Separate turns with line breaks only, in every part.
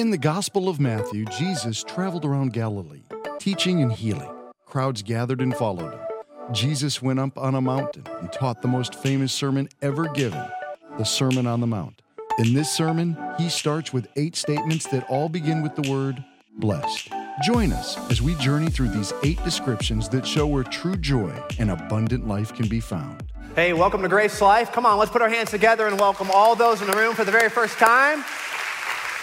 In the Gospel of Matthew, Jesus traveled around Galilee, teaching and healing. Crowds gathered and followed him. Jesus went up on a mountain and taught the most famous sermon ever given the Sermon on the Mount. In this sermon, he starts with eight statements that all begin with the word blessed. Join us as we journey through these eight descriptions that show where true joy and abundant life can be found.
Hey, welcome to Grace Life. Come on, let's put our hands together and welcome all those in the room for the very first time.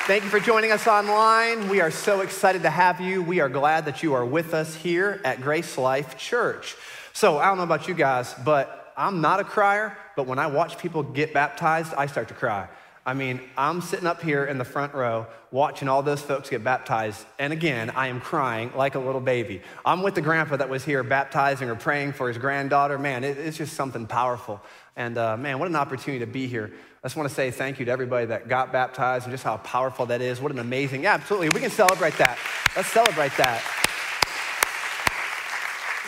Thank you for joining us online. We are so excited to have you. We are glad that you are with us here at Grace Life Church. So, I don't know about you guys, but I'm not a crier, but when I watch people get baptized, I start to cry. I mean, I'm sitting up here in the front row watching all those folks get baptized, and again, I am crying like a little baby. I'm with the grandpa that was here baptizing or praying for his granddaughter. Man, it's just something powerful. And uh, man, what an opportunity to be here. I just want to say thank you to everybody that got baptized and just how powerful that is. What an amazing, yeah, absolutely. We can celebrate that. Let's celebrate that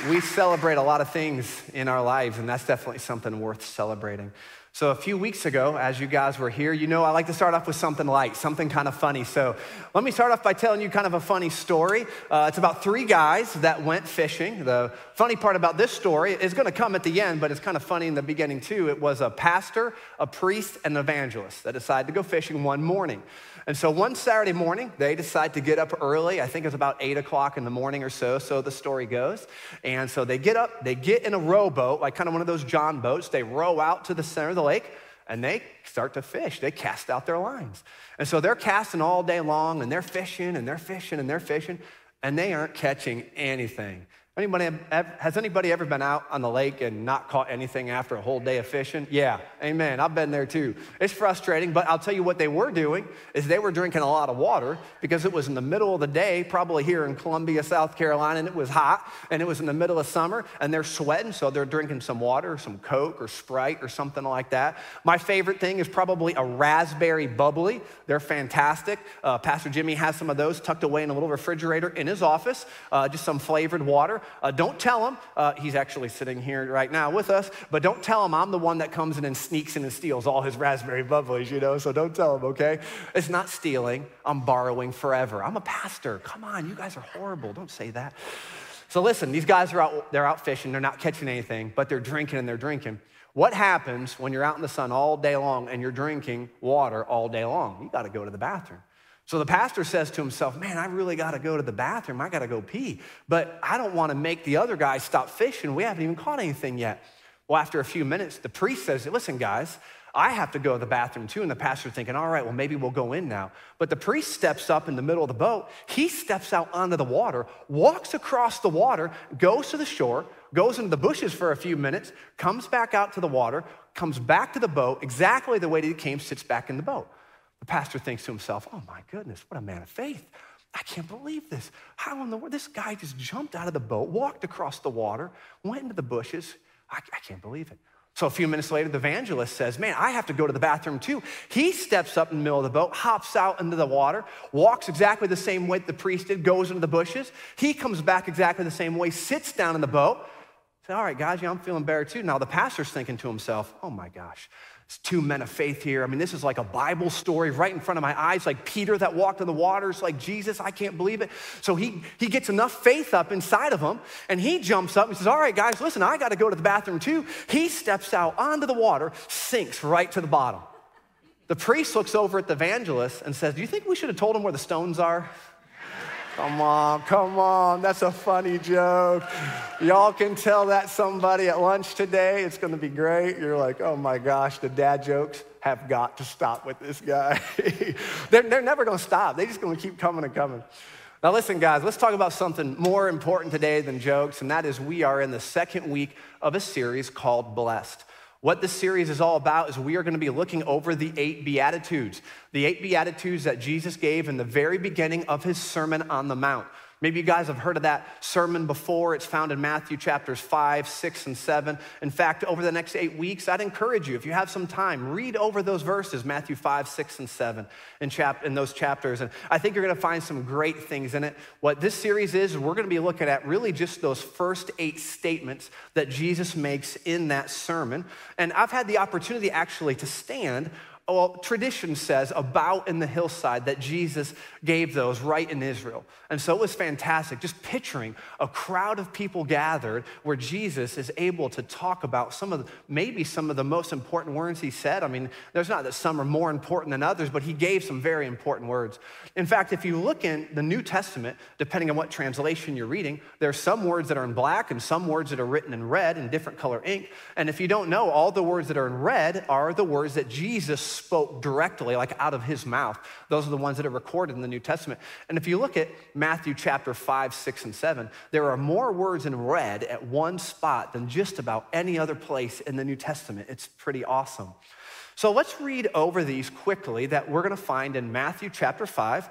we celebrate a lot of things in our lives, and that's definitely something worth celebrating. So, a few weeks ago, as you guys were here, you know I like to start off with something light, something kind of funny. So, let me start off by telling you kind of a funny story. Uh, it's about three guys that went fishing. The funny part about this story is going to come at the end, but it's kind of funny in the beginning too. It was a pastor, a priest, and an evangelist that decided to go fishing one morning. And so one Saturday morning, they decide to get up early. I think it's about eight o'clock in the morning or so, so the story goes. And so they get up, they get in a rowboat, like kind of one of those John boats. They row out to the center of the lake and they start to fish. They cast out their lines. And so they're casting all day long and they're fishing and they're fishing and they're fishing and they aren't catching anything. Anybody, has anybody ever been out on the lake and not caught anything after a whole day of fishing? Yeah, amen. I've been there too. It's frustrating, but I'll tell you what they were doing is they were drinking a lot of water because it was in the middle of the day, probably here in Columbia, South Carolina, and it was hot and it was in the middle of summer and they're sweating, so they're drinking some water, some Coke or Sprite or something like that. My favorite thing is probably a raspberry bubbly. They're fantastic. Uh, Pastor Jimmy has some of those tucked away in a little refrigerator in his office, uh, just some flavored water. Uh, don't tell him, uh, he's actually sitting here right now with us, but don't tell him I'm the one that comes in and sneaks in and steals all his raspberry bubblies, you know, so don't tell him, okay? It's not stealing, I'm borrowing forever. I'm a pastor. Come on, you guys are horrible. Don't say that. So listen, these guys are out, they're out fishing, they're not catching anything, but they're drinking and they're drinking. What happens when you're out in the sun all day long and you're drinking water all day long? You got to go to the bathroom. So the pastor says to himself, Man, I really got to go to the bathroom. I got to go pee. But I don't want to make the other guys stop fishing. We haven't even caught anything yet. Well, after a few minutes, the priest says, Listen, guys, I have to go to the bathroom too. And the pastor's thinking, All right, well, maybe we'll go in now. But the priest steps up in the middle of the boat. He steps out onto the water, walks across the water, goes to the shore, goes into the bushes for a few minutes, comes back out to the water, comes back to the boat exactly the way that he came, sits back in the boat. The pastor thinks to himself, oh my goodness, what a man of faith. I can't believe this. How in the world? This guy just jumped out of the boat, walked across the water, went into the bushes. I, I can't believe it. So a few minutes later, the evangelist says, Man, I have to go to the bathroom too. He steps up in the middle of the boat, hops out into the water, walks exactly the same way the priest did, goes into the bushes. He comes back exactly the same way, sits down in the boat. Says, All right, guys, yeah, I'm feeling better too. Now the pastor's thinking to himself, Oh my gosh, two men of faith here. I mean, this is like a Bible story right in front of my eyes, like Peter that walked in the waters, like Jesus, I can't believe it. So he, he gets enough faith up inside of him, and he jumps up and says, All right, guys, listen, I got to go to the bathroom too. He steps out onto the water, sinks right to the bottom. The priest looks over at the evangelist and says, Do you think we should have told him where the stones are? Come on, come on. That's a funny joke. Y'all can tell that somebody at lunch today. It's going to be great. You're like, oh my gosh, the dad jokes have got to stop with this guy. they're, they're never going to stop. They're just going to keep coming and coming. Now, listen, guys, let's talk about something more important today than jokes, and that is we are in the second week of a series called Blessed. What this series is all about is we are going to be looking over the eight Beatitudes, the eight Beatitudes that Jesus gave in the very beginning of his Sermon on the Mount. Maybe you guys have heard of that sermon before. It's found in Matthew chapters 5, 6, and 7. In fact, over the next eight weeks, I'd encourage you, if you have some time, read over those verses, Matthew 5, 6, and 7, in, chap- in those chapters. And I think you're going to find some great things in it. What this series is, we're going to be looking at really just those first eight statements that Jesus makes in that sermon. And I've had the opportunity actually to stand well, tradition says about in the hillside that Jesus gave those right in Israel. And so it was fantastic, just picturing a crowd of people gathered where Jesus is able to talk about some of the, maybe some of the most important words he said. I mean, there's not that some are more important than others, but he gave some very important words. In fact, if you look in the New Testament, depending on what translation you're reading, there are some words that are in black and some words that are written in red in different color ink. And if you don't know, all the words that are in red are the words that Jesus spoke directly, like out of his mouth. Those are the ones that are recorded in the New Testament. And if you look at Matthew chapter 5, 6, and 7, there are more words in red at one spot than just about any other place in the New Testament. It's pretty awesome. So let's read over these quickly that we're going to find in Matthew chapter 5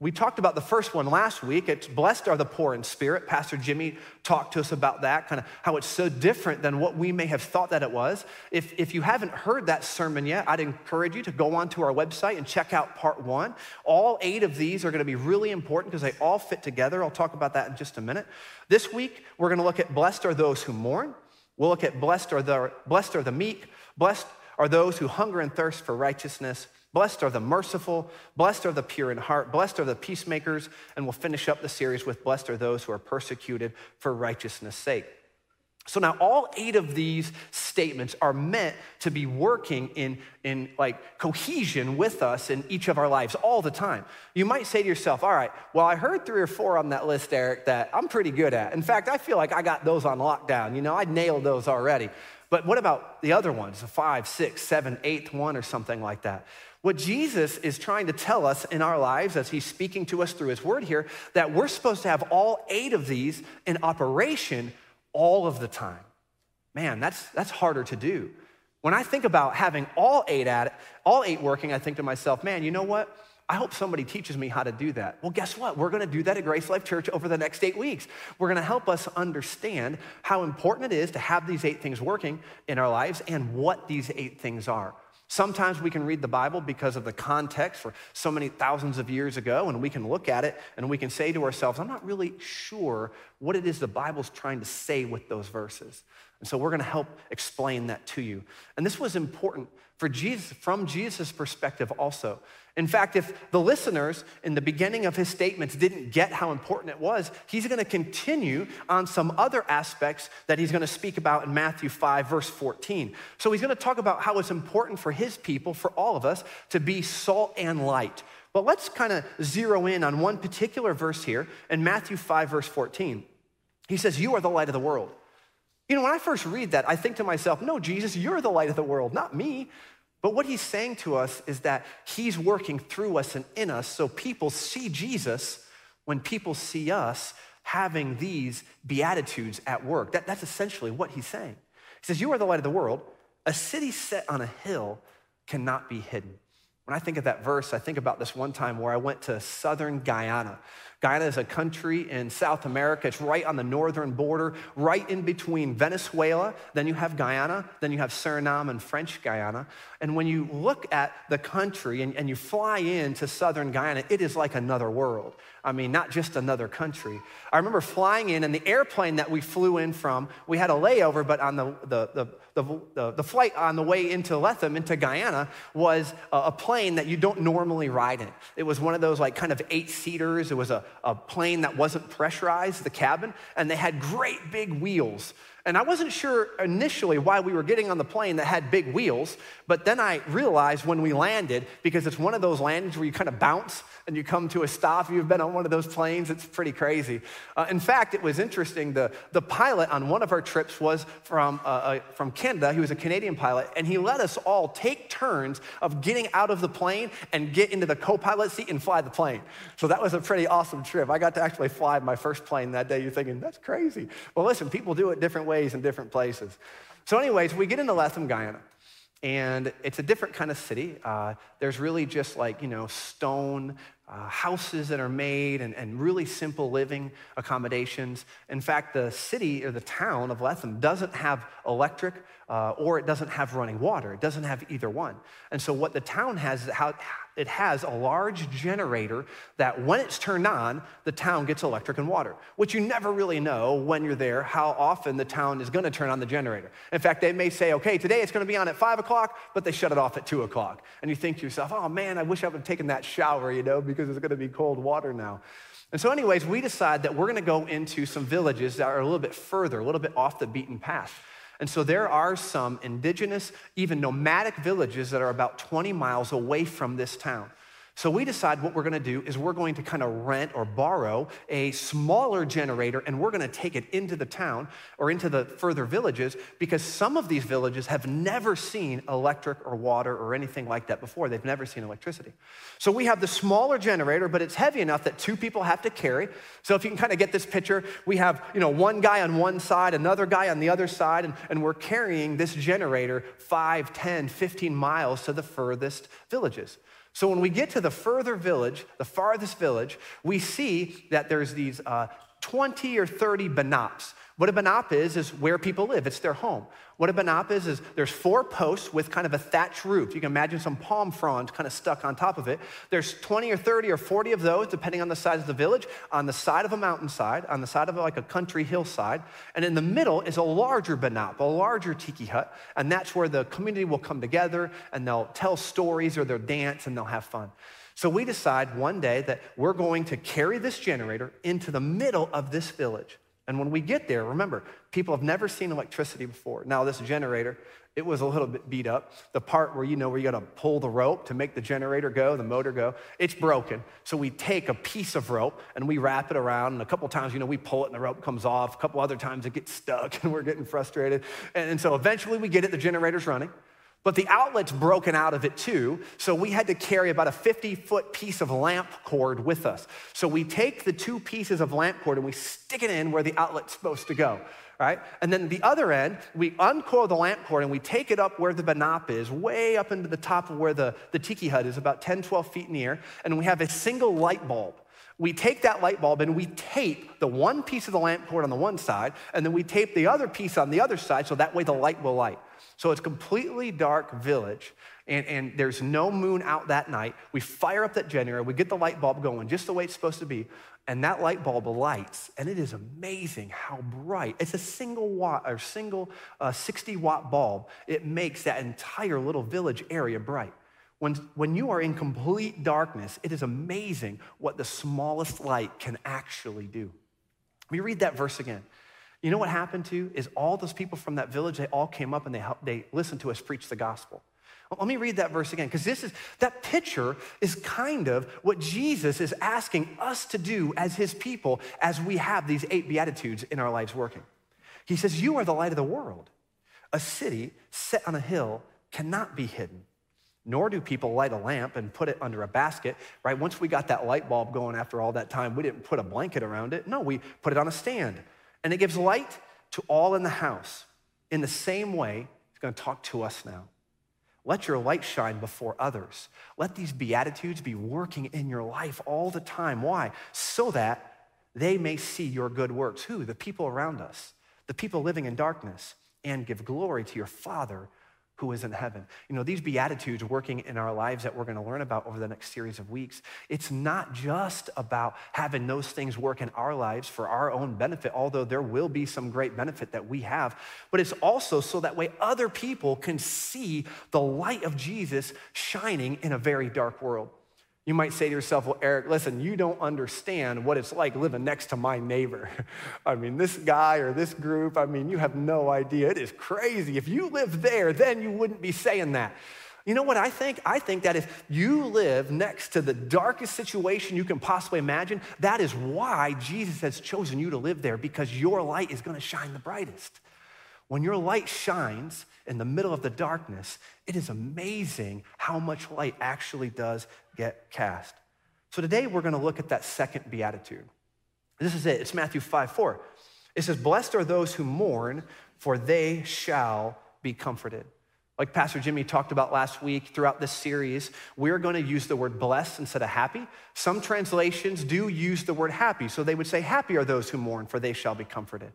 we talked about the first one last week. It's blessed are the poor in spirit. Pastor Jimmy talked to us about that, kind of how it's so different than what we may have thought that it was. If, if you haven't heard that sermon yet, I'd encourage you to go onto our website and check out part one. All eight of these are going to be really important because they all fit together. I'll talk about that in just a minute. This week, we're going to look at blessed are those who mourn. We'll look at blessed are the, blessed are the meek. Blessed are those who hunger and thirst for righteousness. Blessed are the merciful, blessed are the pure in heart, blessed are the peacemakers, and we'll finish up the series with blessed are those who are persecuted for righteousness' sake. So now all eight of these statements are meant to be working in, in like cohesion with us in each of our lives all the time. You might say to yourself, all right, well, I heard three or four on that list, Erich, that I'm pretty good at. In fact, I feel like I got those on lockdown. You know, I nailed those already. But what about the other ones, the five, six, seven, eighth one, or something like that? What Jesus is trying to tell us in our lives as he's speaking to us through his word here, that we're supposed to have all eight of these in operation all of the time. Man, that's, that's harder to do. When I think about having all eight at it, all eight working, I think to myself, man, you know what? I hope somebody teaches me how to do that. Well, guess what? We're going to do that at Grace Life Church over the next eight weeks. We're going to help us understand how important it is to have these eight things working in our lives and what these eight things are. Sometimes we can read the Bible because of the context for so many thousands of years ago, and we can look at it and we can say to ourselves, I'm not really sure what it is the Bible's trying to say with those verses. And so we're going to help explain that to you. And this was important for Jesus, from Jesus' perspective also. In fact, if the listeners in the beginning of his statements didn't get how important it was, he's going to continue on some other aspects that he's going to speak about in Matthew 5, verse 14. So he's going to talk about how it's important for his people, for all of us, to be salt and light. But let's kind of zero in on one particular verse here in Matthew 5, verse 14. He says, You are the light of the world. You know, when I first read that, I think to myself, No, Jesus, you're the light of the world, not me. But what he's saying to us is that he's working through us and in us so people see Jesus when people see us having these beatitudes at work. That, that's essentially what he's saying. He says, You are the light of the world. A city set on a hill cannot be hidden. When I think of that verse, I think about this one time where I went to southern Guyana. Guyana is a country in South America. It's right on the northern border, right in between Venezuela. Then you have Guyana. Then you have Suriname and French Guiana. And when you look at the country and, and you fly into southern Guyana, it is like another world. I mean, not just another country. I remember flying in, and the airplane that we flew in from, we had a layover, but on the, the, the, the, the flight on the way into Lethem, into Guyana, was a, a plane that you don't normally ride in. It was one of those like kind of eight seaters. It was a, a plane that wasn't pressurized, the cabin, and they had great big wheels. And I wasn't sure initially why we were getting on the plane that had big wheels, but then I realized when we landed, because it's one of those landings where you kind of bounce and you come to a stop. You've been on one of those planes, it's pretty crazy. Uh, in fact, it was interesting. The, the pilot on one of our trips was from, uh, uh, from Canada. He was a Canadian pilot, and he let us all take turns of getting out of the plane and get into the co pilot seat and fly the plane. So that was a pretty awesome trip. I got to actually fly my first plane that day. You're thinking, that's crazy. Well, listen, people do it different ways in different places. So, anyways, we get into Lethem, Guyana. And it's a different kind of city. Uh, there's really just like, you know, stone uh, houses that are made and, and really simple living accommodations. In fact, the city or the town of Lethem doesn't have electric uh, or it doesn't have running water. It doesn't have either one. And so, what the town has is how, it has a large generator that when it's turned on, the town gets electric and water, which you never really know when you're there how often the town is gonna turn on the generator. In fact, they may say, okay, today it's gonna be on at five o'clock, but they shut it off at two o'clock. And you think to yourself, oh man, I wish I would have taken that shower, you know, because it's gonna be cold water now. And so, anyways, we decide that we're gonna go into some villages that are a little bit further, a little bit off the beaten path. And so there are some indigenous, even nomadic villages that are about 20 miles away from this town. So we decide what we're gonna do is we're going to kind of rent or borrow a smaller generator and we're gonna take it into the town or into the further villages because some of these villages have never seen electric or water or anything like that before. They've never seen electricity. So we have the smaller generator, but it's heavy enough that two people have to carry. So if you can kind of get this picture, we have, you know, one guy on one side, another guy on the other side, and, and we're carrying this generator 5, 10, 15 miles to the furthest villages. So when we get to the further village, the farthest village, we see that there's these uh, 20 or 30 benabs. What a benab is, is where people live. It's their home. What a benab is, is there's four posts with kind of a thatch roof. You can imagine some palm fronds kind of stuck on top of it. There's 20 or 30 or 40 of those, depending on the size of the village, on the side of a mountainside, on the side of like a country hillside. And in the middle is a larger benab, a larger tiki hut. And that's where the community will come together and they'll tell stories or they'll dance and they'll have fun. So we decide one day that we're going to carry this generator into the middle of this village. And when we get there, remember, people have never seen electricity before. Now, this generator, it was a little bit beat up. The part where you know where you gotta pull the rope to make the generator go, the motor go, it's broken. So we take a piece of rope and we wrap it around. And a couple times, you know, we pull it and the rope comes off. A couple other times it gets stuck and we're getting frustrated. And, so eventually we get it, the generator's running. But the outlet's broken out of it too, so we had to carry about a 50 foot piece of lamp cord with us. So we take the two pieces of lamp cord and we stick it in where the outlet's supposed to go, right? And then the other end, we uncoil the lamp cord and we take it up where the benab is, way up into the top of where the, the tiki hut is, about 10, 12 feet in the air, and we have a single light bulb. We take that light bulb and we tape the one piece of the lamp cord on the one side, and then we tape the other piece on the other side so that way the light will light. So it's completely dark village, and, and there's no moon out that night. We fire up that generator, we get the light bulb going just the way it's supposed to be, and that light bulb lights, and it is amazing how bright. It's a single watt or single uh, 60 watt bulb. It makes that entire little village area bright. When, when you are in complete darkness, it is amazing what the smallest light can actually do. Let me read that verse again. You know what happened to is all those people from that village, they all came up and they, helped, they listened to us preach the gospel. Let me read that verse again, because this is that picture is kind of what Jesus is asking us to do as his people as we have these eight beatitudes in our lives working. He says, You are the light of the world. A city set on a hill cannot be hidden. Nor do people light a lamp and put it under a basket, right? Once we got that light bulb going after all that time, we didn't put a blanket around it. No, we put it on a stand and it gives light to all in the house. In the same way, he's going to talk to us now. Let your light shine before others. Let these Beatitudes be working in your life all the time. Why? So that they may see your good works. Who? The people around us, the people living in darkness, and give glory to your Father who is in heaven. You know, these Beatitudes working in our lives that we're going to learn about over the next series of weeks, it's not just about having those things work in our lives for our own benefit, although there will be some great benefit that we have, but it's also so that way other people can see the light of Jesus shining in a very dark world. You might say to yourself, well, Erich, listen, you don't understand what it's like living next to my neighbor. I mean, this guy or this group, I mean, you have no idea. It is crazy. If you lived there, then you wouldn't be saying that. You know what I think? I think that if you live next to the darkest situation you can possibly imagine, that is why Jesus has chosen you to live there because your light is going to shine the brightest. When your light shines in the middle of the darkness, it is amazing how much light actually does get cast. So today we're going to look at that second beatitude. This is it. It's Matthew 5 4. It says, Blessed are those who mourn, for they shall be comforted. Like Pastor Jimmy talked about last week throughout this series, we're going to use the word blessed instead of happy. Some translations do use the word happy. So they would say, Happy are those who mourn, for they shall be comforted.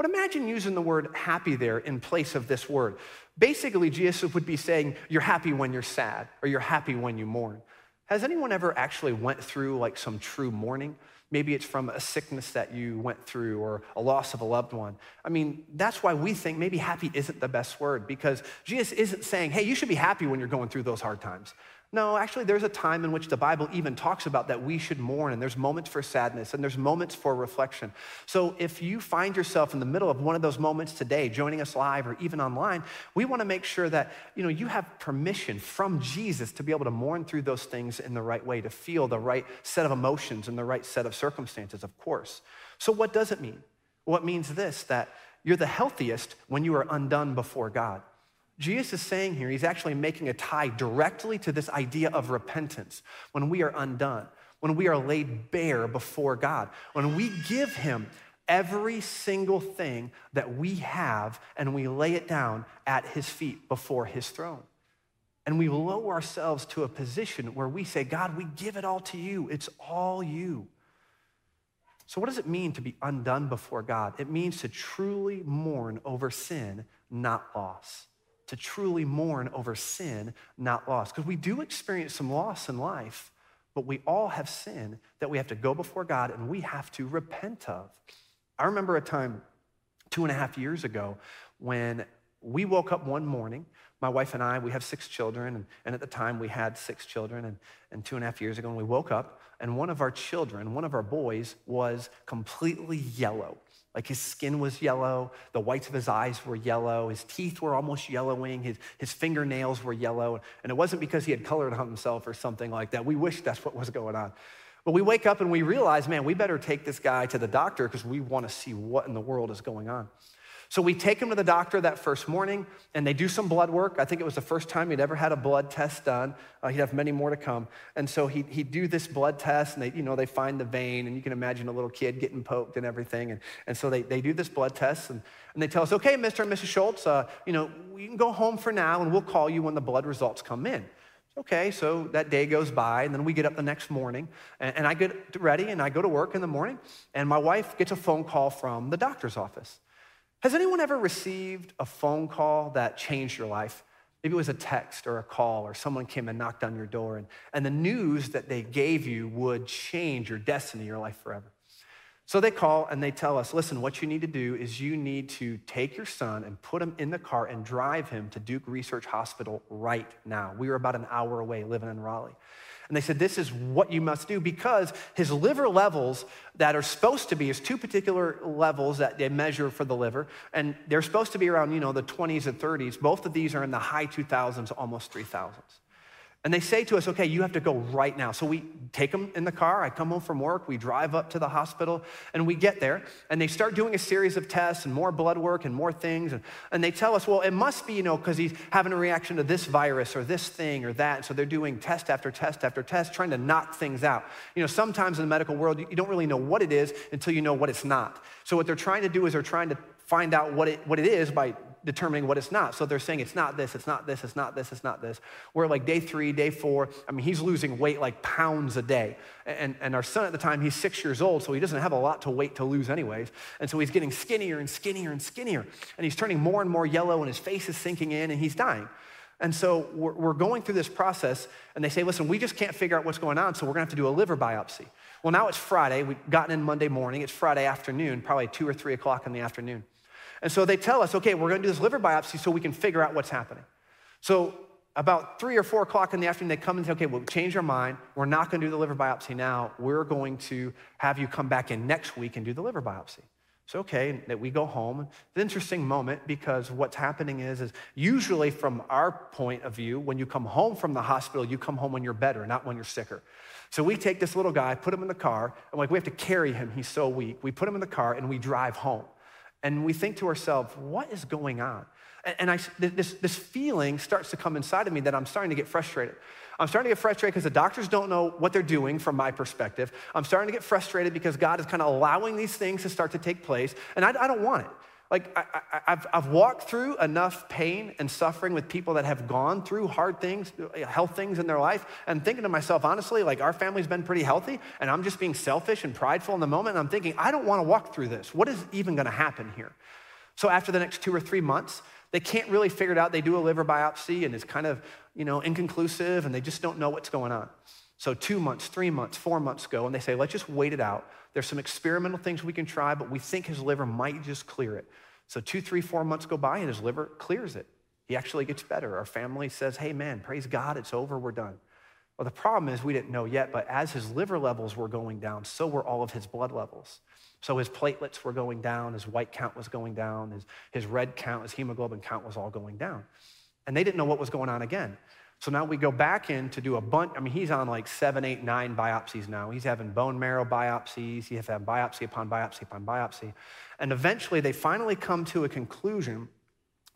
But imagine using the word happy there in place of this word. Basically, Jesus would be saying, You're happy when you're sad, or you're happy when you mourn. Has anyone ever actually went through like some true mourning? Maybe it's from a sickness that you went through or a loss of a loved one. I mean, that's why we think maybe happy isn't the best word because Jesus isn't saying, hey, you should be happy when you're going through those hard times. No, actually, there's a time in which the Bible even talks about that we should mourn, and there's moments for sadness, and there's moments for reflection. So if you find yourself in the middle of one of those moments today, joining us live or even online, we want to make sure that you know you have permission from Jesus to be able to mourn through those things in the right way, to feel the right set of emotions and the right set of circumstances, of course. So what does it mean? Well, it means this that you're the healthiest when you are undone before God. Jesus is saying here, he's actually making a tie directly to this idea of repentance when we are undone, when we are laid bare before God, when we give him every single thing that we have and we lay it down at his feet before his throne. And we lower ourselves to a position where we say, God, we give it all to you. It's all you. So, what does it mean to be undone before God? It means to truly mourn over sin, not loss to truly mourn over sin, not loss. Because we do experience some loss in life, but we all have sin that we have to go before God and we have to repent of. I remember a time two and a half years ago when we woke up one morning. My wife and I, we have six children, and, and at the time we had six children. And, and two and a half years ago, when we woke up, and one of our children, one of our boys, was completely yellow. Like his skin was yellow, the whites of his eyes were yellow, his teeth were almost yellowing, his, his fingernails were yellow. And it wasn't because he had colored on himself or something like that. We wish that's what was going on. But we wake up and we realize, man, we better take this guy to the doctor because we want to see what in the world is going on. So we take him to the doctor that first morning, and they do some blood work. I think it was the first time he'd ever had a blood test done. Uh, he'd have many more to come. And so he, he'd do this blood test, and they, you know, they find the vein, and you can imagine a little kid getting poked and everything. And, and so they, they do this blood test, and, and they tell us, okay, Mr. and Mrs. Schultz, uh, you know, you can go home for now, and we'll call you when the blood results come in. Okay, so that day goes by, and then we get up the next morning, and, and I get ready, and I go to work in the morning, and my wife gets a phone call from the doctor's office. Has anyone ever received a phone call that changed your life? Maybe it was a text or a call, or someone came and knocked on your door, and, and the news that they gave you would change your destiny, your life forever. So they call and they tell us listen, what you need to do is you need to take your son and put him in the car and drive him to Duke Research Hospital right now. We were about an hour away living in Raleigh. And they said, This is what you must do because his liver levels that are supposed to be, is two particular levels that they measure for the liver, and they're supposed to be around, you know, the 20s and 30s. Both of these are in the high 2000s, almost 3000s. And they say to us, okay, you have to go right now. So we take them in the car. I come home from work. We drive up to the hospital and we get there. And they start doing a series of tests and more blood work and more things. And, and they tell us, well, it must be, you know, because he's having a reaction to this virus or this thing or that. And so they're doing test after test after test, trying to knock things out. You know, sometimes in the medical world, you don't really know what it is until you know what it's not. So what they're trying to do is they're trying to find out what it, what it is by determining what it's not. So they're saying it's not this, it's not this, it's not this, it's not this. We're like day three, day four. I mean, he's losing weight like pounds a day. And, and our son at the time, he's six years old, so he doesn't have a lot to weight to lose, anyways. And so he's getting skinnier and skinnier and skinnier. And he's turning more and more yellow, and his face is sinking in, and he's dying. And so we're, we're going through this process, and they say, listen, we just can't figure out what's going on, so we're gonna have to do a liver biopsy. Well, now it's Friday. We've gotten in Monday morning. It's Friday afternoon, probably two or three o'clock in the afternoon. And so they tell us, okay, we're going to do this liver biopsy so we can figure out what's happening. So about three or four o'clock in the afternoon, they come and say, okay, we'll change our mind. We're not going to do the liver biopsy now. We're going to have you come back in next week and do the liver biopsy. So, okay, that we go home. It's an interesting moment because what's happening is, is usually from our point of view, when you come home from the hospital, you come home when you're better, not when you're sicker. So we take this little guy, put him in the car, and like we have to carry him. He's so weak. We put him in the car and we drive home and we think to ourselves, what is going on? And I, this, this feeling starts to come inside of me that I'm starting to get frustrated. I'm starting to get frustrated because the doctors don't know what they're doing from my perspective. I'm starting to get frustrated because God is kind of allowing these things to start to take place, and I, I don't want it. Like, I, have I've walked through enough pain and suffering with people that have gone through hard things, health things in their life, and thinking to myself, honestly, like, our family's been pretty healthy, and I'm just being selfish and prideful in the moment. And I'm thinking, I don't want to walk through this. What is even going to happen here? So, after the next two or three months, they can't really figure it out. They do a liver biopsy, and it's kind of, you know, inconclusive, and they just don't know what's going on. So, two months, three months, four months go, and they say, let's just wait it out. There's some experimental things we can try, but we think his liver might just clear it. So, two, three, four months go by, and his liver clears it. He actually gets better. Our family says, hey, man, praise God, it's over, we're done. Well, the problem is we didn't know yet, but as his liver levels were going down, so were all of his blood levels. So his platelets were going down, his white count was going down, his, his red count, his hemoglobin count was all going down. And they didn't know what was going on again. So now we go back in to do a bunch. I mean, he's on like seven, eight, nine biopsies now. He's having bone marrow biopsies. He has to have biopsy upon biopsy upon biopsy. And eventually they finally come to a conclusion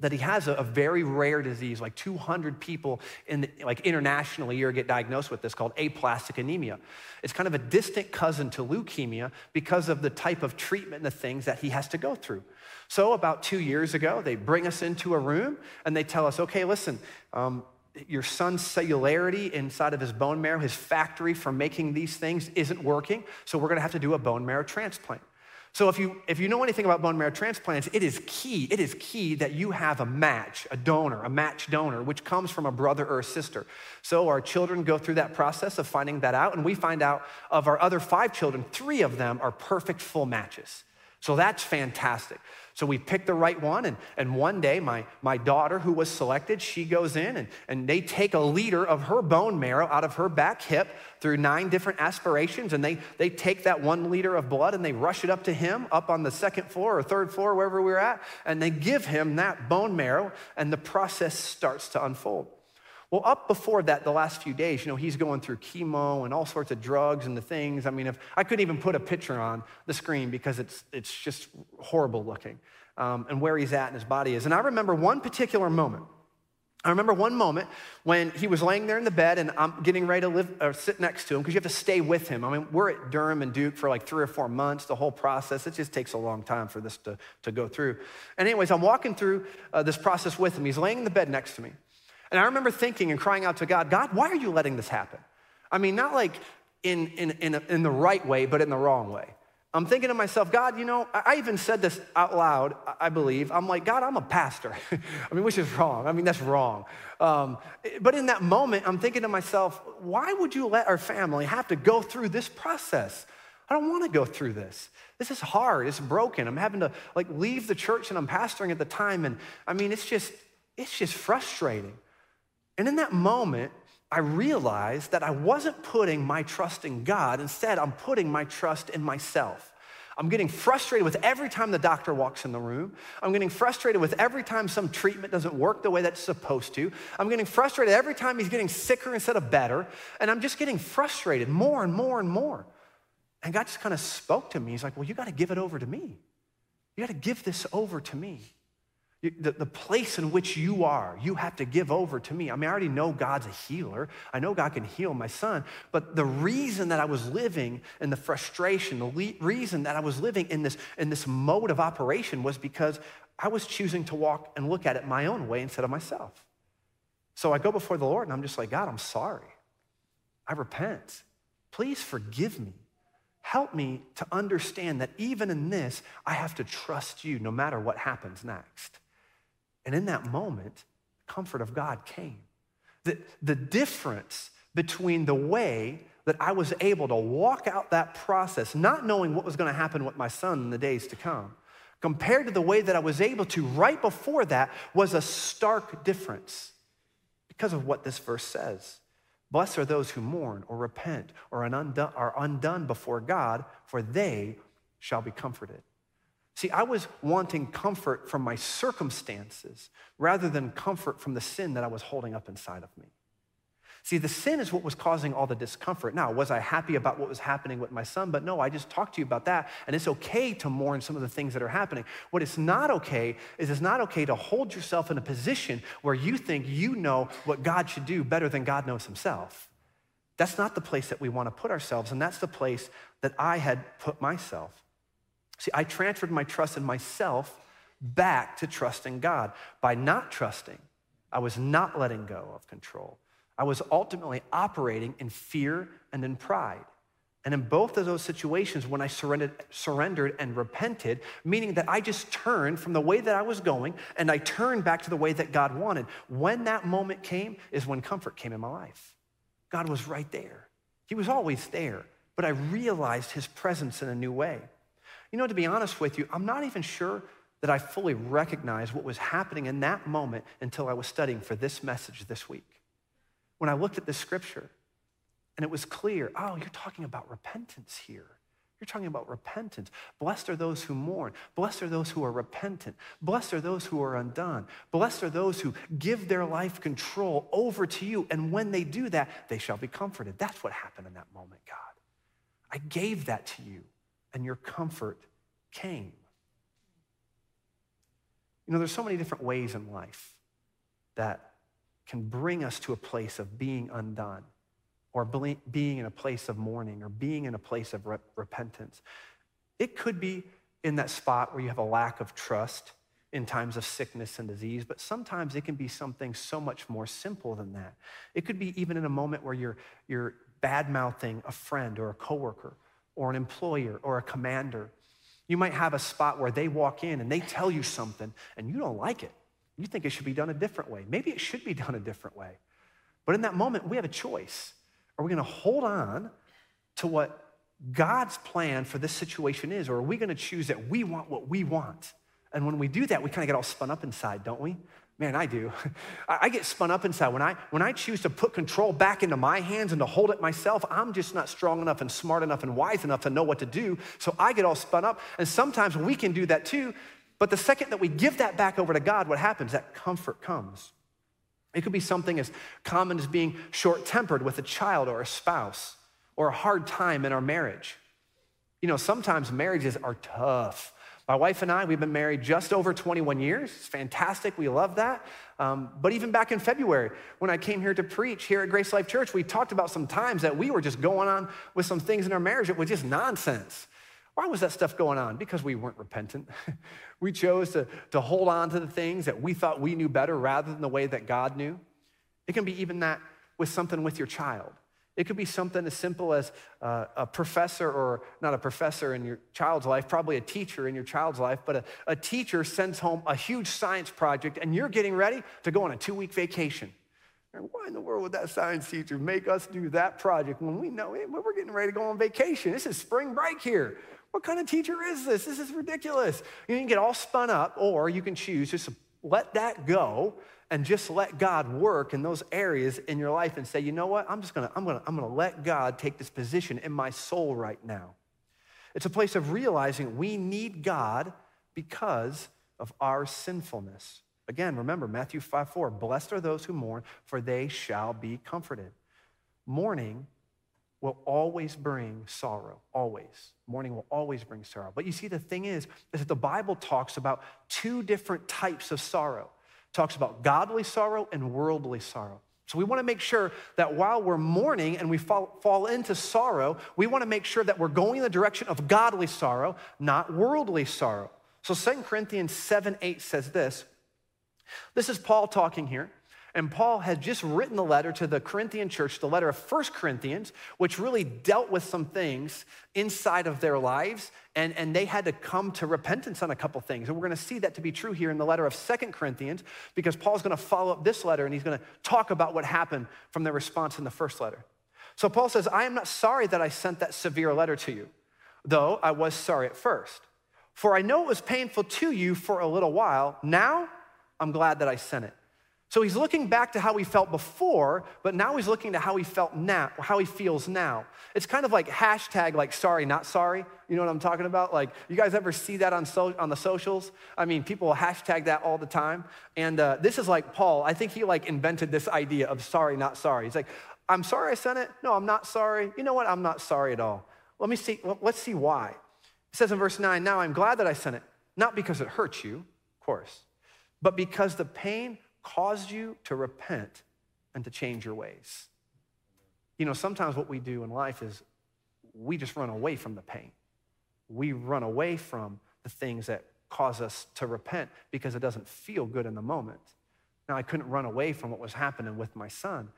that he has a, a, very rare disease, like 200 people in the, like internationally a year get diagnosed with this called aplastic anemia. It's kind of a distant cousin to leukemia because of the type of treatment and the things that he has to go through. So about two years ago, they bring us into a room and they tell us, okay, listen, um, your son's cellularity inside of his bone marrow, his factory for making these things isn't working, so we're gonna have to do a bone marrow transplant. So if you if you know anything about bone marrow transplants, it is key. It is key that you have a match, a donor, a match donor, which comes from a brother or a sister. So our children go through that process of finding that out, and we find out of our other five children, three of them are perfect full matches. So that's fantastic. So we picked the right one, and, and one day my, my daughter, who was selected, she goes in and, and they take a liter of her bone marrow out of her back hip through nine different aspirations, and they, they take that one liter of blood and they rush it up to him up on the second floor or third floor, wherever we we're at, and they give him that bone marrow, and the process starts to unfold. Well, up before that, the last few days, you know, he's going through chemo and all sorts of drugs and the things. I mean, if I couldn't even put a picture on the screen because it's, it's just horrible looking um, and where he's at and his body is. And I remember one particular moment. I remember one moment when he was laying there in the bed and I'm getting ready to live or sit next to him because you have to stay with him. I mean, we're at Durham and Duke for like three or four months, the whole process. It just takes a long time for this to, to go through. And, anyways, I'm walking through uh, this process with him. He's laying in the bed next to me. And I remember thinking and crying out to God, God, why are you letting this happen? I mean, not like in, in, in, in the right way, but in the wrong way. I'm thinking to myself, God, you know, I even said this out loud, I believe. I'm like, God, I'm a pastor. I mean, which is wrong. I mean, that's wrong. Um, but in that moment, I'm thinking to myself, why would you let our family have to go through this process? I don't want to go through this. This is hard. It's broken. I'm having to like leave the church and I'm pastoring at the time. And I mean, it's just, it's just frustrating. And in that moment, I realized that I wasn't putting my trust in God. Instead, I'm putting my trust in myself. I'm getting frustrated with every time the doctor walks in the room. I'm getting frustrated with every time some treatment doesn't work the way that's supposed to. I'm getting frustrated every time he's getting sicker instead of better. And I'm just getting frustrated more and more and more. And God just kind of spoke to me. He's like, Well, you got to give it over to me. You got to give this over to me. The, the place in which you are, you have to give over to me. I mean, I already know God's a healer. I know God can heal my son. But the reason that I was living in the frustration, the le- reason that I was living in this, in this mode of operation was because I was choosing to walk and look at it my own way instead of myself. So I go before the Lord and I'm just like, God, I'm sorry. I repent. Please forgive me. Help me to understand that even in this, I have to trust you no matter what happens next. And in that moment, the comfort of God came. The, the difference between the way that I was able to walk out that process, not knowing what was going to happen with my son in the days to come, compared to the way that I was able to right before that, was a stark difference because of what this verse says. Blessed are those who mourn or repent or are undone before God, for they shall be comforted. See, I was wanting comfort from my circumstances rather than comfort from the sin that I was holding up inside of me. See, the sin is what was causing all the discomfort. Now, was I happy about what was happening with my son? But no, I just talked to you about that. And it's okay to mourn some of the things that are happening. What is not okay is it's not okay to hold yourself in a position where you think you know what God should do better than God knows himself. That's not the place that we want to put ourselves, and that's the place that I had put myself. See, I transferred my trust in myself back to trusting God. By not trusting, I was not letting go of control. I was ultimately operating in fear and in pride. And in both of those situations, when I surrendered, surrendered and repented, meaning that I just turned from the way that I was going and I turned back to the way that God wanted, when that moment came is when comfort came in my life. God was right there. He was always there, but I realized his presence in a new way. You know, to be honest with you, I'm not even sure that I fully recognized what was happening in that moment until I was studying for this message this week. When I looked at this scripture and it was clear, oh, you're talking about repentance here. You're talking about repentance. Blessed are those who mourn. Blessed are those who are repentant. Blessed are those who are undone. Blessed are those who give their life control over to you. And when they do that, they shall be comforted. That's what happened in that moment, God. I gave that to you, and your comfort came. You know, there's so many different ways in life that can bring us to a place of being undone or being in a place of mourning or being in a place of repentance. It could be in that spot where you have a lack of trust in times of sickness and disease, but sometimes it can be something so much more simple than that. It could be even in a moment where you're, you're bad mouthing a friend or a coworker or an employer or a commander. You might have a spot where they walk in and they tell you something and you don't like it. You think it should be done a different way. Maybe it should be done a different way. But in that moment, we have a choice. Are we going to hold on to what God's plan for this situation is, or are we going to choose that we want what we want? And when we do that, we kind of get all spun up inside, don't we? Man, I do. I get spun up inside. When I, when I choose to put control back into my hands and to hold it myself, I'm just not strong enough and smart enough and wise enough to know what to do. So I get all spun up. And sometimes we can do that too. But the second that we give that back over to God, what happens? That comfort comes. It could be something as common as being short tempered with a child or a spouse, or a hard time in our marriage. You know, sometimes marriages are tough. My wife and I, we've been married just over 21 years. It's fantastic. We love that. Um, but even back in February, when I came here to preach here at Grace Life Church, we talked about some times that we were just going on with some things in our marriage that was just nonsense. Why was that stuff going on? Because we weren't repentant. we chose to, to hold on to the things that we thought we knew better rather than the way that God knew. It can be even that with something with your child. It could be something as simple as uh, a professor, or not a professor in your child's life, probably a teacher in your child's life, but a, a teacher sends home a huge science project and you're getting ready to go on a two week vacation. And Why in the world would that science teacher make us do that project when we know we're getting ready to go on vacation? This is spring break here. What kind of teacher is this? This is ridiculous. You can get all spun up, or you can choose just to let that go and just let God work in those areas in your life and say, you know what? I'm just gonna, I'm gonna, I'm gonna let God take this position in my soul right now. It's a place of realizing we need God because of our sinfulness. Again, remember Matthew 5 4, blessed are those who mourn, for they shall be comforted. Mourning will always bring sorrow, always. Mourning will always bring sorrow. But you see, the thing is, is that the Bible talks about two different types of sorrow. Talks about godly sorrow and worldly sorrow. So we want to make sure that while we're mourning and we fall, fall into sorrow, we want to make sure that we're going in the direction of godly sorrow, not worldly sorrow. So 2 Corinthians 7 8 says this. This is Paul talking here. And Paul had just written the letter to the Corinthian church, the letter of First Corinthians, which really dealt with some things inside of their lives, and, and they had to come to repentance on a couple things. And we're going to see that to be true here in the letter of Second Corinthians, because Paul's going to follow up this letter and he's going to talk about what happened from their response in the first letter. So Paul says, I am not sorry that I sent that severe letter to you, though I was sorry at first. For I know it was painful to you for a little while. Now I'm glad that I sent it so he's looking back to how he felt before, but now he's looking to how he felt now, how he feels now. It's kind of like hashtag like sorry, not sorry. You know what I'm talking about? Like, you guys ever see that on, so, on the socials? I mean, people hashtag that all the time. And uh, this is like Paul. I think he like invented this idea of sorry, not sorry. He's like, I'm sorry I sent it. No, I'm not sorry. You know what? I'm not sorry at all. Let me see, let's see why. It says in verse 9, now I'm glad that I sent it, not because it hurts you, of course, but because the pain caused you to repent and to change your ways. You know, sometimes what we do in life is we just run away from the pain. We run away from the things that cause us to repent because it doesn't feel good in the moment. Now, I couldn't run away from what was happening with my son,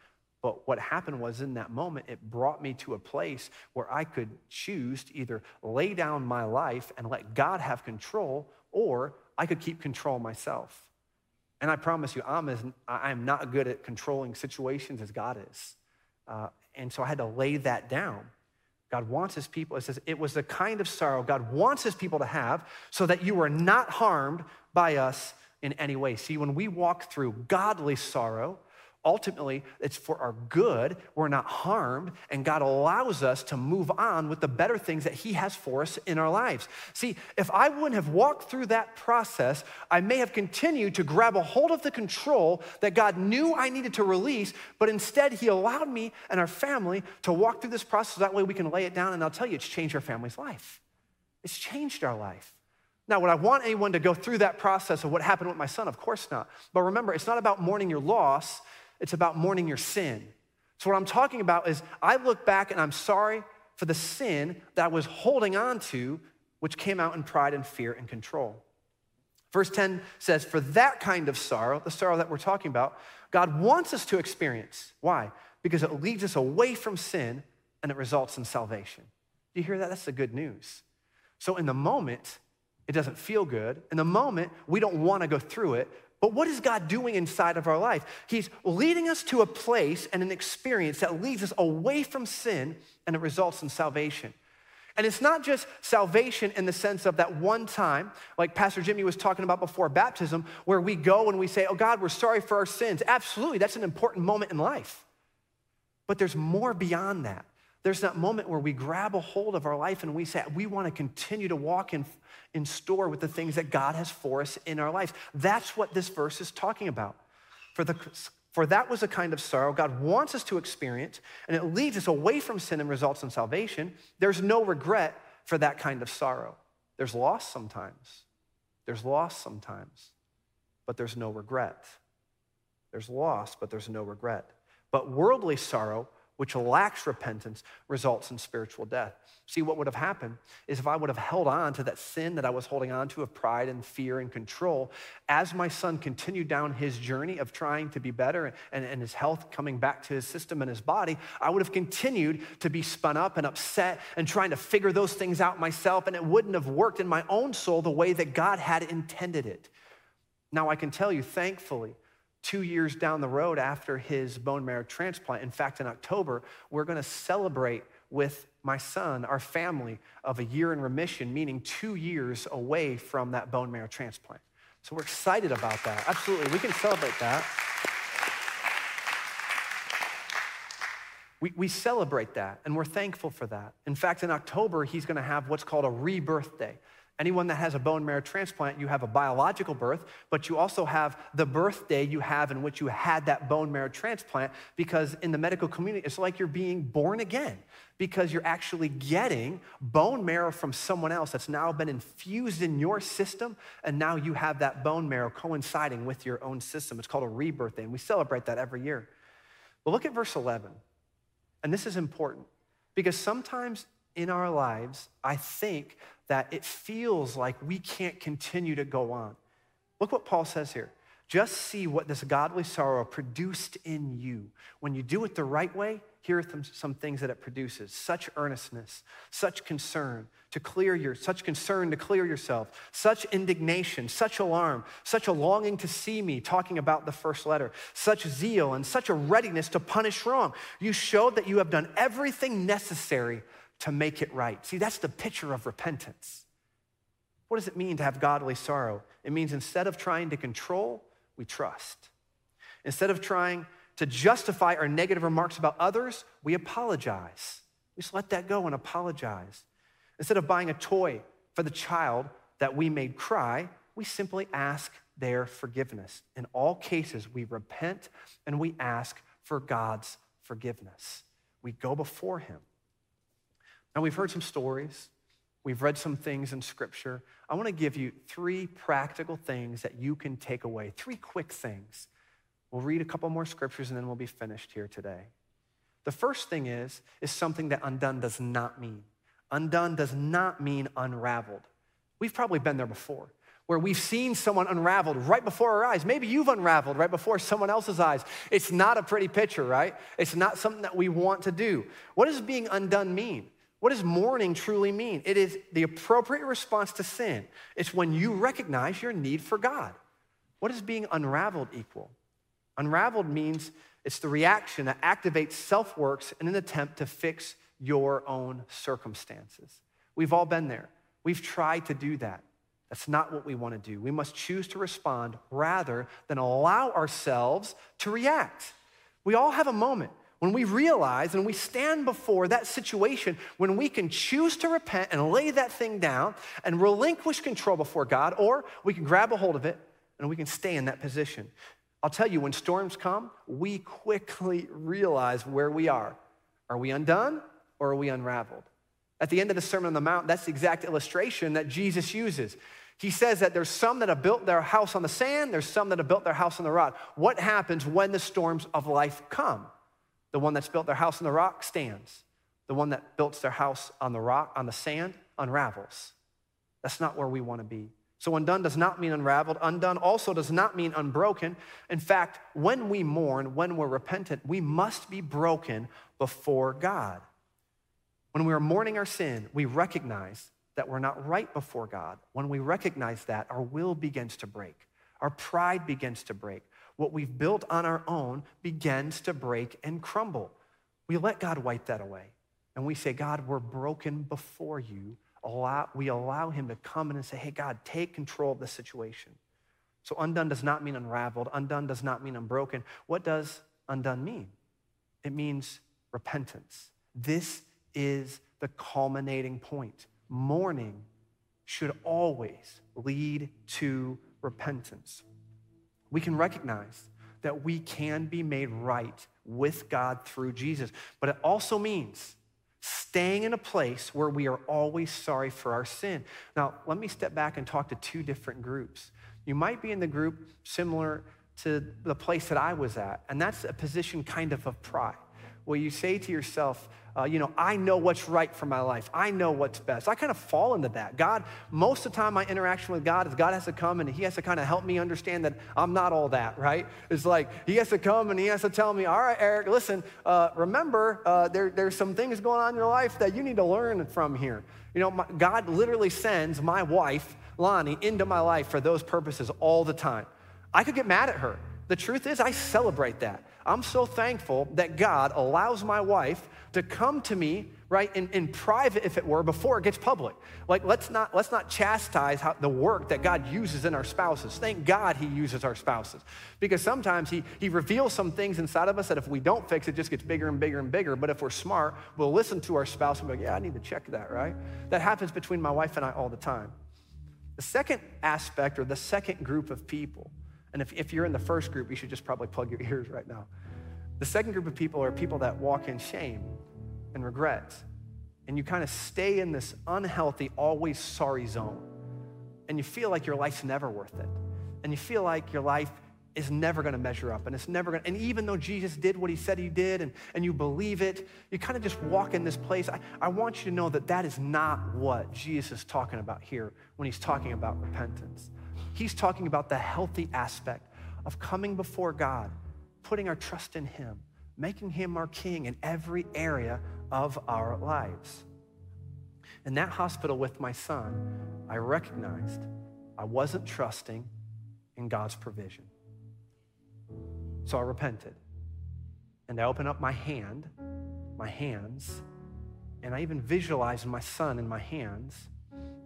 but what happened was in that moment, it brought me to a place where I could choose to either lay down my life and let God have control, or I could keep control myself. And I promise you, I'm, as, I'm not good at controlling situations as God is. Uh, And so I had to lay that down. God wants his people, it says, it was the kind of sorrow God wants his people to have so that you are not harmed by us in any way. See, when we walk through godly sorrow, ultimately it's for our good. We're not harmed, and God allows us to move on with the better things that He has for us in our lives. See, if I wouldn't have walked through that process, I may have continued to grab a hold of the control that God knew I needed to release, but instead He allowed me and our family to walk through this process. That way we can lay it down, and I'll tell you, it's changed our family's life. It's changed our life. Now, would I want anyone to go through that process of what happened with my son? Of course not. But remember, it's not about mourning your loss, it's about mourning your sin. So, what I'm talking about is I look back and I'm sorry for the sin that I was holding on to, which came out in pride and fear and control. Verse 10 says, For that kind of sorrow, the sorrow that we're talking about, God wants us to experience. Why? Because it leads us away from sin and it results in salvation. Do you hear that? That's the good news. So, in the moment, it doesn't feel good. In the moment, we don't want to go through it, but what is God doing inside of our life? He's leading us to a place and an experience that leads us away from sin and it results in salvation. And it's not just salvation in the sense of that one time, like Pastor Jimmy was talking about before baptism, where we go and we say, Oh God, we're sorry for our sins. Absolutely, that's an important moment in life. But there's more beyond that. There's that moment where we grab a hold of our life and we say, We want to continue to walk in in store with the things that God has for us in our lives. That's what this verse is talking about. For, the, for that was a kind of sorrow God wants us to experience, and it leads us away from sin and results in salvation. There's no regret for that kind of sorrow. There's loss sometimes. There's loss sometimes, but there's no regret. There's loss, but there's no regret. But worldly sorrow which lacks repentance, results in spiritual death. See, what would have happened is if I would have held on to that sin that I was holding on to of pride and fear and control, as my son continued down his journey of trying to be better and, and his health coming back to his system and his body, I would have continued to be spun up and upset and trying to figure those things out myself, and it wouldn't have worked in my own soul the way that God had intended it. Now, I can tell you, thankfully, two years down the road after his bone marrow transplant. In fact, in October, we're going to celebrate with my son, our family, of a year in remission, meaning two years away from that bone marrow transplant. So we're excited about that. Absolutely, we can celebrate that. We, we celebrate that and we're thankful for that. In fact, in October, he's going to have what's called a rebirth day. Anyone that has a bone marrow transplant, you have a biological birth, but you also have the birthday you have in which you had that bone marrow transplant because in the medical community, it's like you're being born again because you're actually getting bone marrow from someone else that's now been infused in your system, and now you have that bone marrow coinciding with your own system. It's called a rebirth day, and we celebrate that every year. But look at verse 11, and this is important because sometimes in our lives, I think that it feels like we can't continue to go on. Look what Paul says here. Just see what this godly sorrow produced in you. When you do it the right way, here are some things that it produces such earnestness, such concern to clear your, such concern to clear yourself, such indignation, such alarm, such a longing to see me, talking about the first letter, such zeal, and such a readiness to punish wrong. You showed that you have done everything necessary to make it right. See, that's the picture of repentance. What does it mean to have godly sorrow? It means instead of trying to control, we trust. Instead of trying to justify our negative remarks about others, we apologize. We just let that go and apologize. Instead of buying a toy for the child that we made cry, we simply ask their forgiveness. In all cases, we repent and we ask for God's forgiveness. We go before Him. Now, we've heard some stories, we've read some things in Scripture. I want to give you three practical things that you can take away, three quick things. We'll read a couple more scriptures and then we'll be finished here today. The first thing is, is something that undone does not mean. Undone does not mean unraveled. We've probably been there before where we've seen someone unraveled right before our eyes. Maybe you've unraveled right before someone else's eyes. It's not a pretty picture, right? It's not something that we want to do. What does being undone mean? What does mourning truly mean? It is the appropriate response to sin. It's when you recognize your need for God. What does being unraveled equal? Unraveled means It's the reaction that activates self works in an attempt to fix your own circumstances. We've all been there. We've tried to do that. That's not what we want to do. We must choose to respond rather than allow ourselves to react. We all have a moment when we realize and we stand before that situation when we can choose to repent and lay that thing down and relinquish control before God, or we can grab a hold of it and we can stay in that position. I'll tell you, when storms come, we quickly realize where we are. Are we undone or are we unraveled? At the end of the Sermon on the Mount, that's the exact illustration that Jesus uses. He says that there's some that have built their house on the sand, there's some that have built their house on the rock. What happens when the storms of life come? The one that's built their house on the rock stands. The one that builds their house on the rock, on the sand, unravels. That's not where we want to be. So, undone does not mean unraveled. Undone also does not mean unbroken. In fact, when we mourn, when we're repentant, we must be broken before God. When we are mourning our sin, we recognize that we're not right before God. When we recognize that, our will begins to break, our pride begins to break. What we've built on our own begins to break and crumble. We let God wipe that away. And we say, God, we're broken before you. We allow Him to come in and say, hey, God, take control of the situation. So, undone does not mean unraveled. Undone does not mean unbroken. What does undone mean? It means repentance. This is the culminating point. Mourning should always lead to repentance. We can recognize that we can be made right with God through Jesus, but it also means staying in a place where we are always sorry for our sin. Now, let me step back and talk to two different groups. You might be in the group similar to the place that I was at, and that's a position kind of of pride, where you say to yourself, uh, you know, I know what's right for my life. I know what's best. I kind of fall into that. God, most of the time, my interaction with God is God has to come and He has to kind of help me understand that I'm not all that, right? It's like He has to come and He has to tell me, all right, Erich, listen, uh, remember, uh, there, there's some things going on in your life that you need to learn from here. You know, my, God literally sends my wife, Lonnie, into my life for those purposes all the time. I could get mad at her. The truth is, I celebrate that. I'm so thankful that God allows my wife to come to me, right, in, in private, if it were, before it gets public. Like, let's not, let's not chastise how, the work that God uses in our spouses. Thank God He uses our spouses. Because sometimes he, he reveals some things inside of us that if we don't fix, it just gets bigger and bigger and bigger. But if we're smart, we'll listen to our spouse and be like, yeah, I need to check that, right? That happens between my wife and I all the time. The second aspect, or the second group of people, and if, if you're in the first group, you should just probably plug your ears right now. The second group of people are people that walk in shame and regret. And you kind of stay in this unhealthy, always sorry zone. And you feel like your life's never worth it. And you feel like your life is never going to measure up and it's never going to, and even though jesus did what he said he did and, and you believe it you kind of just walk in this place I, I want you to know that that is not what jesus is talking about here when he's talking about repentance He's talking about the healthy aspect of coming before God, putting our trust in Him, making Him our King in every area of our lives. In that hospital with my son, I recognized I wasn't trusting in God's provision. So I repented. And I opened up my hand, my hands, and I even visualized my son in my hands,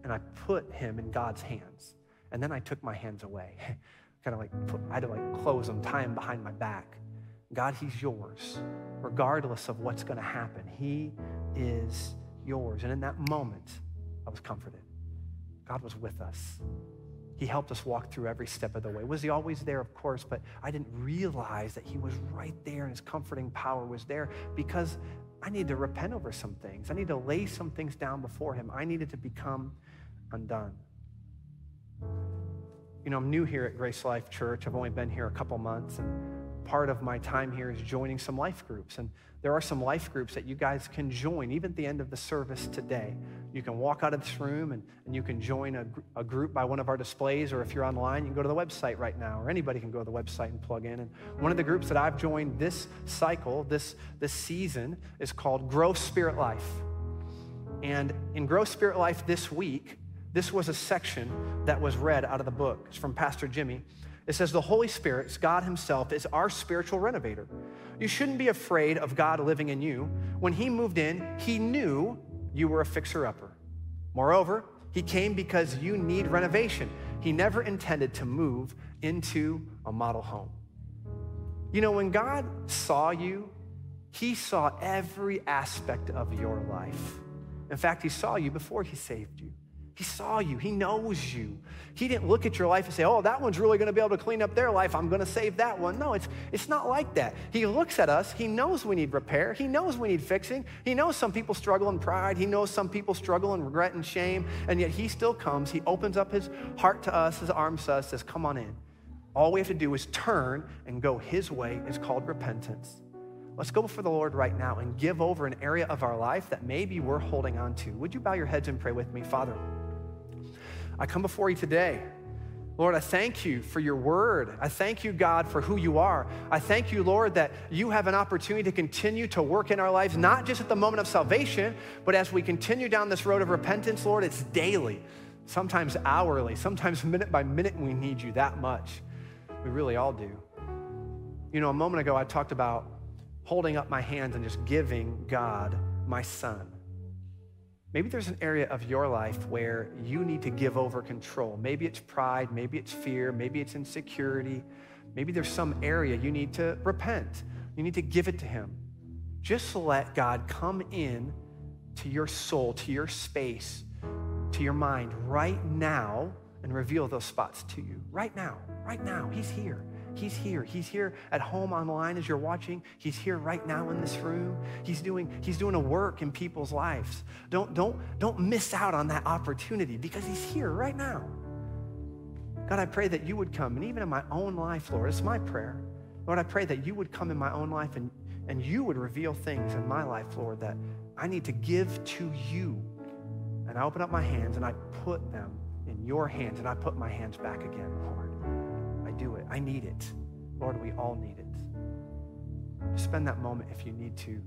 and I put him in God's hands. And then I took my hands away. kind of like, I had to like close them, tie them behind my back. God, He's yours, regardless of what's going to happen. He is yours. And in that moment, I was comforted. God was with us. He helped us walk through every step of the way. Was He always there? Of course, but I didn't realize that He was right there and His comforting power was there because I needed to repent over some things. I needed to lay some things down before Him. I needed to become undone. You know, I'm new here at GraceLife Church. I've only been here a couple months, and part of my time here is joining some life groups. And there are some life groups that you guys can join, even at the end of the service today. You can walk out of this room and, and you can join a, a group by one of our displays, or if you're online, you can go to the website right now, or anybody can go to the website and plug in. And one of the groups that I've joined this cycle, this, this season, is called Grow Spirit Life. And in Grow Spirit Life this week, this was a section that was read out of the book. It's from Pastor Jimmy. It says the Holy Spirit, God Himself, is our spiritual renovator. You shouldn't be afraid of God living in you. When He moved in, He knew you were a fixer upper. Moreover, He came because you need renovation. He never intended to move into a model home. You know, when God saw you, He saw every aspect of your life. In fact, He saw you before He saved you. He saw you. He knows you. He didn't look at your life and say, oh, that one's really going to be able to clean up their life. I'm going to save that one. No, it's, it's not like that. He looks at us. He knows we need repair. He knows we need fixing. He knows some people struggle in pride. He knows some people struggle in regret and shame. And yet he still comes. He opens up his heart to us, his arms to us, says, come on in. All we have to do is turn and go his way. It's called repentance. Let's go before the Lord right now and give over an area of our life that maybe we're holding on to. Would you bow your heads and pray with me? Father, I come before you today. Lord, I thank you for your word. I thank you, God, for who you are. I thank you, Lord, that you have an opportunity to continue to work in our lives, not just at the moment of salvation, but as we continue down this road of repentance, Lord, it's daily, sometimes hourly, sometimes minute by minute, we need you that much. We really all do. You know, a moment ago, I talked about holding up my hands and just giving God my son. Maybe there's an area of your life where you need to give over control. Maybe it's pride, maybe it's fear, maybe it's insecurity. Maybe there's some area you need to repent. You need to give it to Him. Just let God come in to your soul, to your space, to your mind right now and reveal those spots to you. Right now, right now. He's here. He's here. He's here at home online as you're watching. He's here right now in this room. He's doing, he's doing a work in people's lives. Don't, don't, don't miss out on that opportunity because he's here right now. God, I pray that you would come, and even in my own life, Lord, it's my prayer. Lord, I pray that you would come in my own life and, and you would reveal things in my life, Lord, that I need to give to you. And I open up my hands and I put them in your hands and I put my hands back again, Lord do it. I need it. Lord, we all need it. Spend that moment if you need to.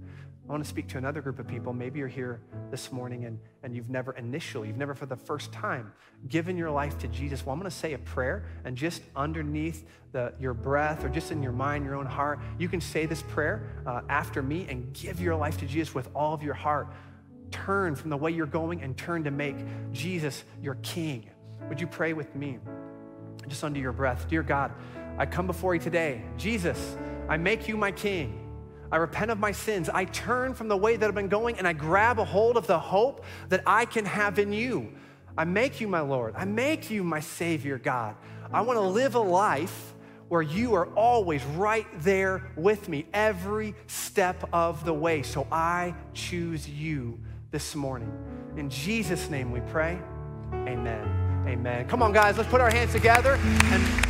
I want to speak to another group of people. Maybe you're here this morning and, and you've never initially, you've never for the first time given your life to Jesus. Well, I'm going to say a prayer, and just underneath the, your breath or just in your mind, your own heart, you can say this prayer uh, after me and give your life to Jesus with all of your heart. Turn from the way you're going and turn to make Jesus your King. Would you pray with me? Just under your breath. Dear God, I come before you today. Jesus, I make you my king. I repent of my sins. I turn from the way that I've been going and I grab a hold of the hope that I can have in you. I make you my Lord. I make you my Savior, God. I want to live a life where you are always right there with me every step of the way. So I choose you this morning. In Jesus' name we pray. Amen. Amen. Come on, guys, let's put our hands together and